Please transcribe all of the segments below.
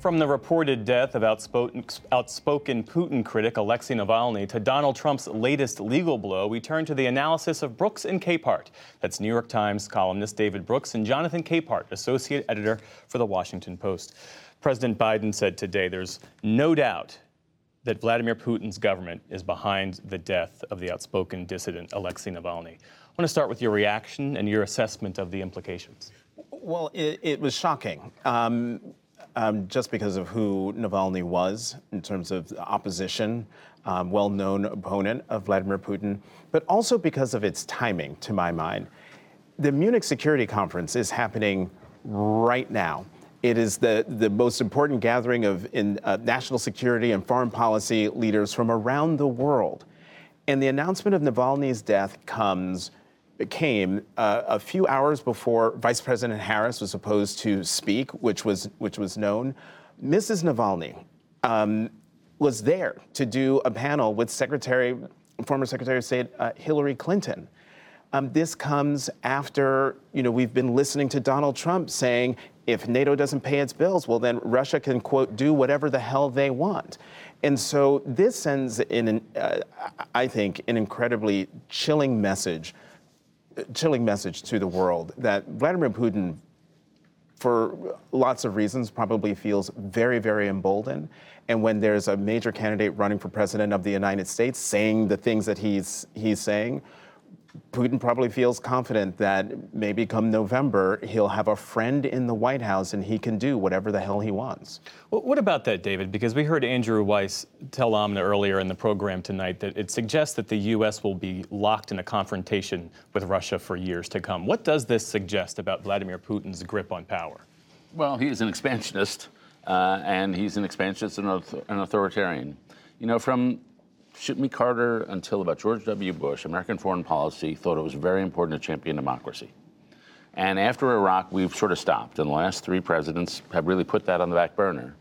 From the reported death of outspoken, outspoken, Putin critic Alexei Navalny to Donald Trump's latest legal blow, we turn to the analysis of Brooks and Capehart. That's New York Times columnist David Brooks and Jonathan Capehart, associate editor for The Washington Post. President Biden said today there's no doubt that Vladimir Putin's government is behind the death of the outspoken dissident Alexei Navalny. I want to start with your reaction and your assessment of the implications. Well, it, it was shocking. Um, um, just because of who Navalny was in terms of opposition, um, well known opponent of Vladimir Putin, but also because of its timing, to my mind. The Munich Security Conference is happening right now. It is the, the most important gathering of in, uh, national security and foreign policy leaders from around the world. And the announcement of Navalny's death comes came uh, a few hours before Vice President Harris was supposed to speak, which was which was known. Mrs. Navalny um, was there to do a panel with Secretary, former Secretary of State uh, Hillary Clinton. Um, this comes after you know we've been listening to Donald Trump saying if NATO doesn't pay its bills, well then Russia can quote do whatever the hell they want. And so this sends in, an, uh, I think, an incredibly chilling message chilling message to the world that Vladimir Putin, for lots of reasons, probably feels very, very emboldened. And when there's a major candidate running for president of the United States saying the things that he's he's saying, Putin probably feels confident that maybe come November he'll have a friend in the White House and he can do whatever the hell he wants. Well, what about that, David? Because we heard Andrew Weiss tell Amna earlier in the program tonight that it suggests that the U.S. will be locked in a confrontation with Russia for years to come. What does this suggest about Vladimir Putin's grip on power? Well, he is an expansionist, uh, and he's an expansionist and an authoritarian. You know, from Jimmy Carter until about George W. Bush, American foreign policy thought it was very important to champion democracy. And after Iraq, we've sort of stopped. And the last three presidents have really put that on the back burner.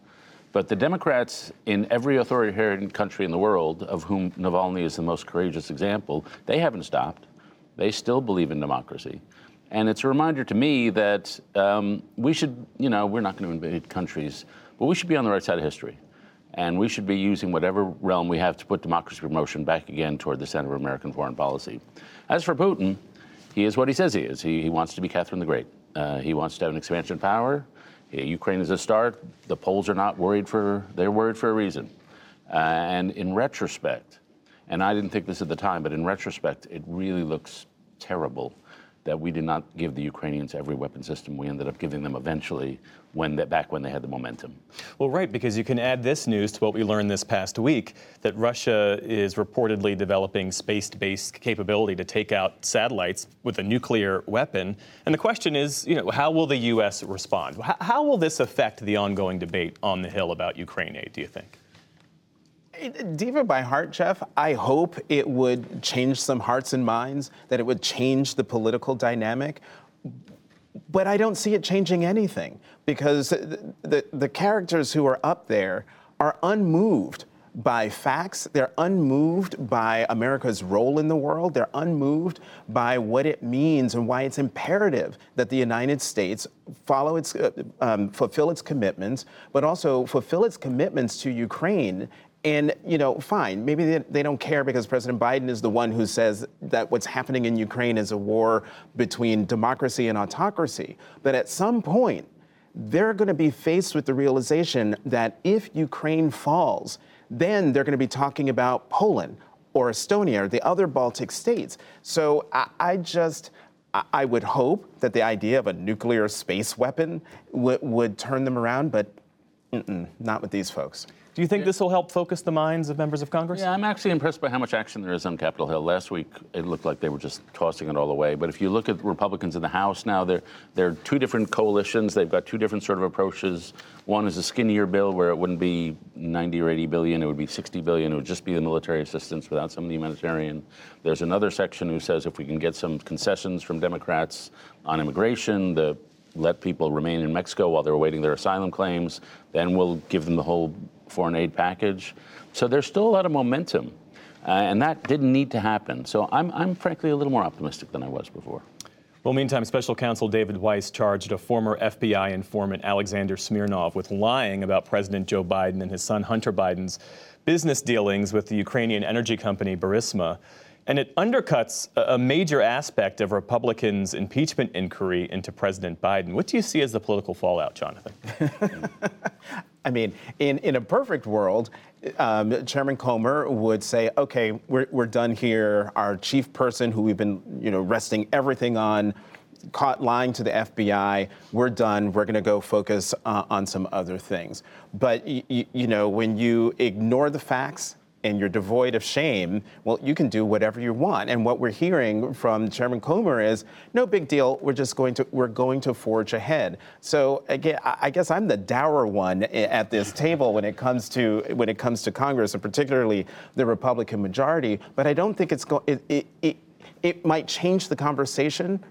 But the Democrats in every authoritarian country in the world, of whom Navalny is the most courageous example, they haven't stopped. They still believe in democracy. And it's a reminder to me that um, we should, you know, we're not going to invade countries, but we should be on the right side of history. And we should be using whatever realm we have to put democracy promotion back again toward the center of American foreign policy. As for Putin, he is what he says he is. He, he wants to be Catherine the Great. Uh, he wants to have an expansion of power. Ukraine is a start. The Poles are not worried for, they're worried for a reason. Uh, and in retrospect, and I didn't think this at the time, but in retrospect, it really looks terrible that we did not give the Ukrainians every weapon system we ended up giving them eventually when they, back when they had the momentum. Well, right, because you can add this news to what we learned this past week that Russia is reportedly developing space-based capability to take out satellites with a nuclear weapon. And the question is, you know, how will the U.S. respond? How, how will this affect the ongoing debate on the Hill about Ukraine aid, do you think? Diva by heart, Geoff, I hope it would change some hearts and minds, that it would change the political dynamic. But I don't see it changing anything because the, the, the characters who are up there are unmoved by facts. They're unmoved by America's role in the world. They're unmoved by what it means and why it's imperative that the United States follow its, uh, um, fulfill its commitments, but also fulfill its commitments to Ukraine and, you know, fine, maybe they, they, don't care because President Biden is the one who says that what's happening in Ukraine is a war between democracy and autocracy. But at some point, they're going to be faced with the realization that if Ukraine falls, then they're going to be talking about Poland or Estonia or the other Baltic states. So I, I just, I would hope that the idea of a nuclear space weapon w- would turn them around, but not with these folks. Do you think this will help focus the minds of members of Congress? Yeah, I'm actually impressed by how much action there is on Capitol Hill. Last week, it looked like they were just tossing it all away. But if you look at Republicans in the House now, they're, they're two different coalitions. They've got two different sort of approaches. One is a skinnier bill where it wouldn't be 90 or 80 billion, it would be 60 billion. It would just be the military assistance without some of the humanitarian. There's another section who says if we can get some concessions from Democrats on immigration, the let people remain in Mexico while they're awaiting their asylum claims, then we'll give them the whole foreign aid package. So there's still a lot of momentum. Uh, and that didn't need to happen. So I'm, I'm frankly a little more optimistic than I was before. Well, meantime, special counsel David Weiss charged a former FBI informant, Alexander Smirnov, with lying about President Joe Biden and his son Hunter Biden's business dealings with the Ukrainian energy company Burisma. And it undercuts a major aspect of Republicans' impeachment inquiry into President Biden. What do you see as the political fallout, Jonathan? I mean, in, in a perfect world, um, Chairman Comer would say, okay, we're, we're done here. Our chief person, who we've been you know, resting everything on, caught lying to the FBI. We're done. We're going to go focus uh, on some other things. But, y- y- you know, when you ignore the facts, and you're devoid of shame, well, you can do whatever you want. And what we're hearing from Chairman Comer is, no big deal. We're just going to we're going to forge ahead. So again, I guess I'm the dour one at this table when it comes to when it comes to Congress, and particularly the Republican majority. But I don't think it's going. It, it, it, it might change the conversation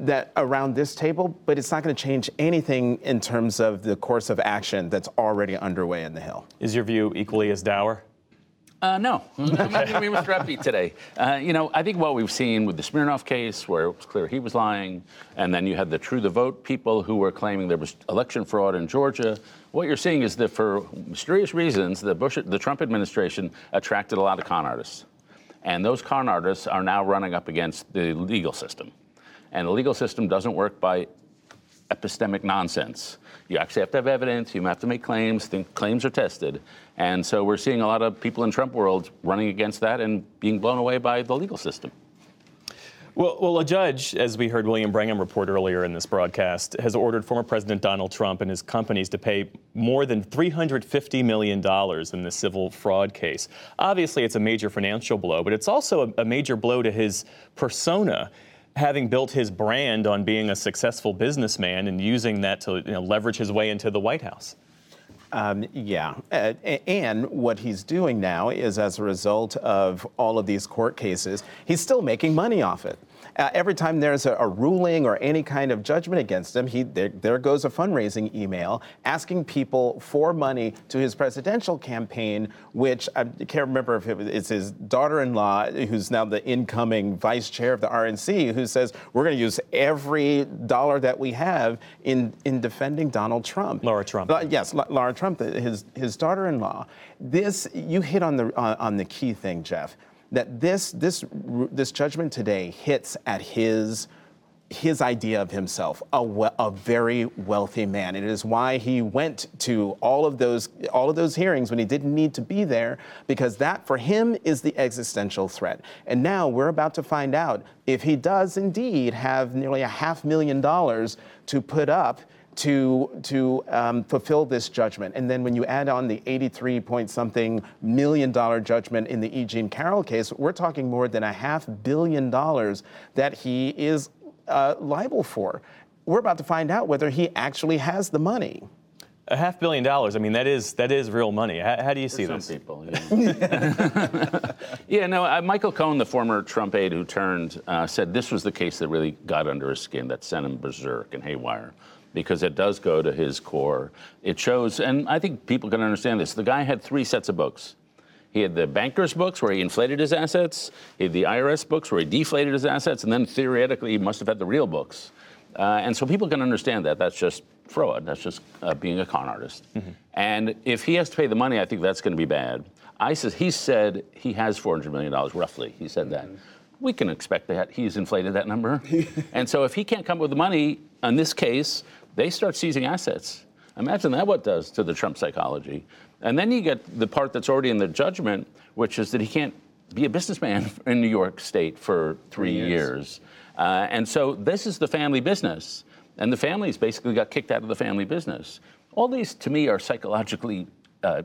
that around this table, but it's not going to change anything in terms of the course of action that's already underway in the Hill. Is your view equally as dour? Uh, no, be Mr. Upbeat today. Uh, you know, I think what we've seen with the Smirnov case, where it was clear he was lying, and then you had the True the Vote people who were claiming there was election fraud in Georgia. What you're seeing is that for mysterious reasons, the Bush, the Trump administration attracted a lot of con artists, and those con artists are now running up against the legal system, and the legal system doesn't work by epistemic nonsense. You actually have to have evidence. You have to make claims. Think claims are tested, and so we're seeing a lot of people in Trump world running against that and being blown away by the legal system. Well, well, a judge, as we heard William Brangham report earlier in this broadcast, has ordered former President Donald Trump and his companies to pay more than $350 million in the civil fraud case. Obviously, it's a major financial blow, but it's also a, a major blow to his persona having built his brand on being a successful businessman and using that to you know, leverage his way into the White House. Um, yeah. Uh, and what he's doing now is as a result of all of these court cases, he's still making money off it. Uh, every time there's a, a, ruling or any kind of judgment against him, he, there, there, goes a fundraising email asking people for money to his presidential campaign, which I can't remember if it was, it's his daughter-in-law, who's now the incoming vice chair of the RNC, who says we're going to use every dollar that we have in, in defending Donald Trump. Laura Trump. Uh, yes, Laura Trump, his, his daughter-in-law. This, you hit on the, on, on the key thing, Geoff that this, this, this judgment today hits at his, his idea of himself, a, we- a very wealthy man. And It is why he went to all of those all of those hearings when he didn't need to be there, because that for him is the existential threat. And now we're about to find out if he does indeed have nearly a half million dollars to put up to, to um, fulfill this judgment. And then when you add on the 83 point something million dollar judgment in the E. Jean Carroll case, we're talking more than a half billion dollars that he is uh, liable for. We're about to find out whether he actually has the money. A half billion dollars. I mean, that is that is real money. How, how do you see some this? people, yeah. yeah, no. Uh, Michael Cohen, the former Trump aide who turned, uh, said this was the case that really got under his skin, that sent him berserk and haywire because it does go to his core. It shows, and I think people can understand this. The guy had three sets of books. He had the banker's books where he inflated his assets. He had the IRS books where he deflated his assets, and then theoretically he must have had the real books. Uh, and so people can understand that. That's just fraud. That's just uh, being a con artist. Mm-hmm. And if he has to pay the money, I think that's going to be bad. ISIS, he said he has $400 million, roughly. He said that. Mm-hmm. We can expect that he's inflated that number. and so if he can't come up with the money, in this case, they start seizing assets. Imagine that what does to the Trump psychology. And then you get the part that's already in the judgment, which is that he can't be a businessman in New York State for three years. years. Uh, and so this is the family business. And the families basically got kicked out of the family business. All these, to me, are psychologically uh,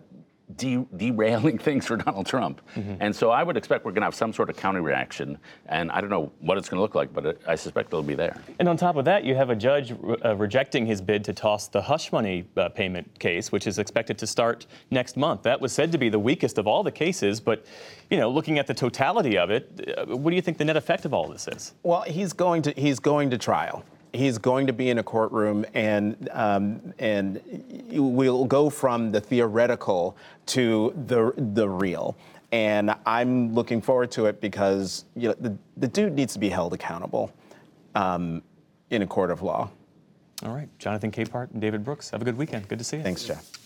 de- derailing things for Donald Trump. Mm-hmm. And so I would expect we're going to have some sort of counter reaction. And I don't know what it's going to look like, but it, I suspect it'll be there. And on top of that, you have a judge re- uh, rejecting his bid to toss the hush money uh, payment case, which is expected to start next month. That was said to be the weakest of all the cases, but you know, looking at the totality of it, uh, what do you think the net effect of all this is? Well, he's going to he's going to trial he's going to be in a courtroom and um, and we'll go from the theoretical to the the real. And I'm looking forward to it because you know the, the dude needs to be held accountable. Um, in a court of law. All right, Jonathan Capehart and David Brooks, have a good weekend. Good to see you. Thanks, Geoff.